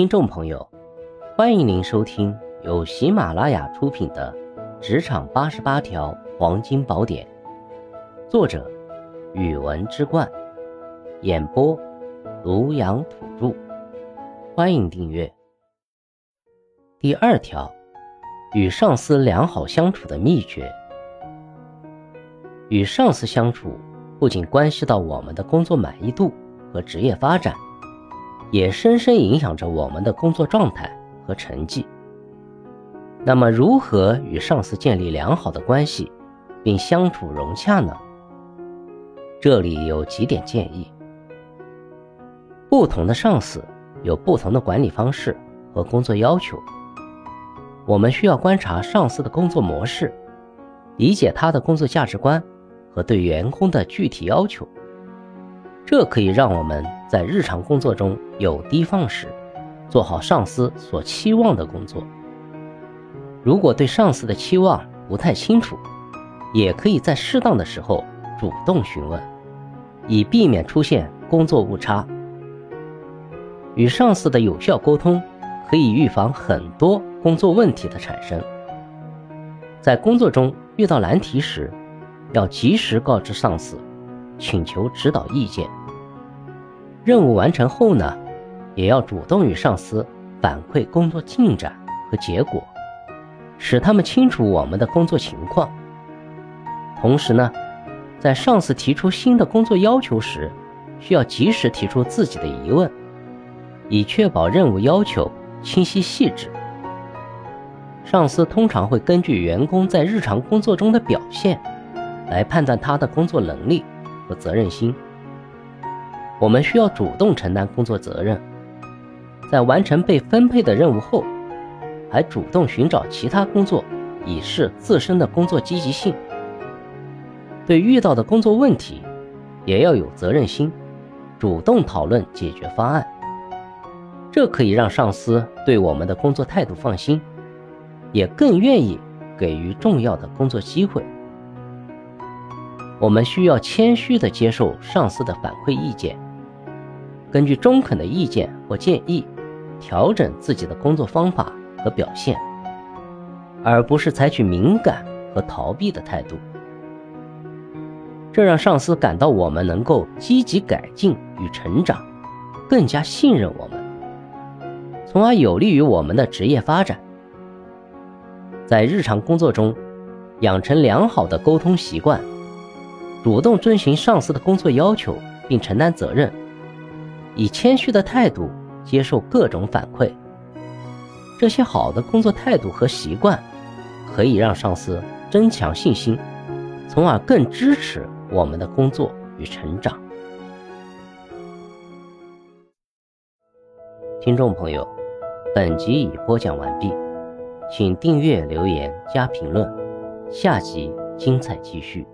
听众朋友，欢迎您收听由喜马拉雅出品的《职场八十八条黄金宝典》，作者：语文之冠，演播：庐阳土著。欢迎订阅。第二条，与上司良好相处的秘诀。与上司相处，不仅关系到我们的工作满意度和职业发展。也深深影响着我们的工作状态和成绩。那么，如何与上司建立良好的关系，并相处融洽呢？这里有几点建议：不同的上司有不同的管理方式和工作要求，我们需要观察上司的工作模式，理解他的工作价值观和对员工的具体要求。这可以让我们在日常工作中有提放时，做好上司所期望的工作。如果对上司的期望不太清楚，也可以在适当的时候主动询问，以避免出现工作误差。与上司的有效沟通可以预防很多工作问题的产生。在工作中遇到难题时，要及时告知上司。请求指导意见。任务完成后呢，也要主动与上司反馈工作进展和结果，使他们清楚我们的工作情况。同时呢，在上司提出新的工作要求时，需要及时提出自己的疑问，以确保任务要求清晰细致。上司通常会根据员工在日常工作中的表现，来判断他的工作能力。和责任心，我们需要主动承担工作责任，在完成被分配的任务后，还主动寻找其他工作，以示自身的工作积极性。对遇到的工作问题，也要有责任心，主动讨论解决方案。这可以让上司对我们的工作态度放心，也更愿意给予重要的工作机会。我们需要谦虚地接受上司的反馈意见，根据中肯的意见或建议，调整自己的工作方法和表现，而不是采取敏感和逃避的态度。这让上司感到我们能够积极改进与成长，更加信任我们，从而有利于我们的职业发展。在日常工作中，养成良好的沟通习惯。主动遵循上司的工作要求，并承担责任，以谦虚的态度接受各种反馈。这些好的工作态度和习惯，可以让上司增强信心，从而更支持我们的工作与成长。听众朋友，本集已播讲完毕，请订阅、留言、加评论，下集精彩继续。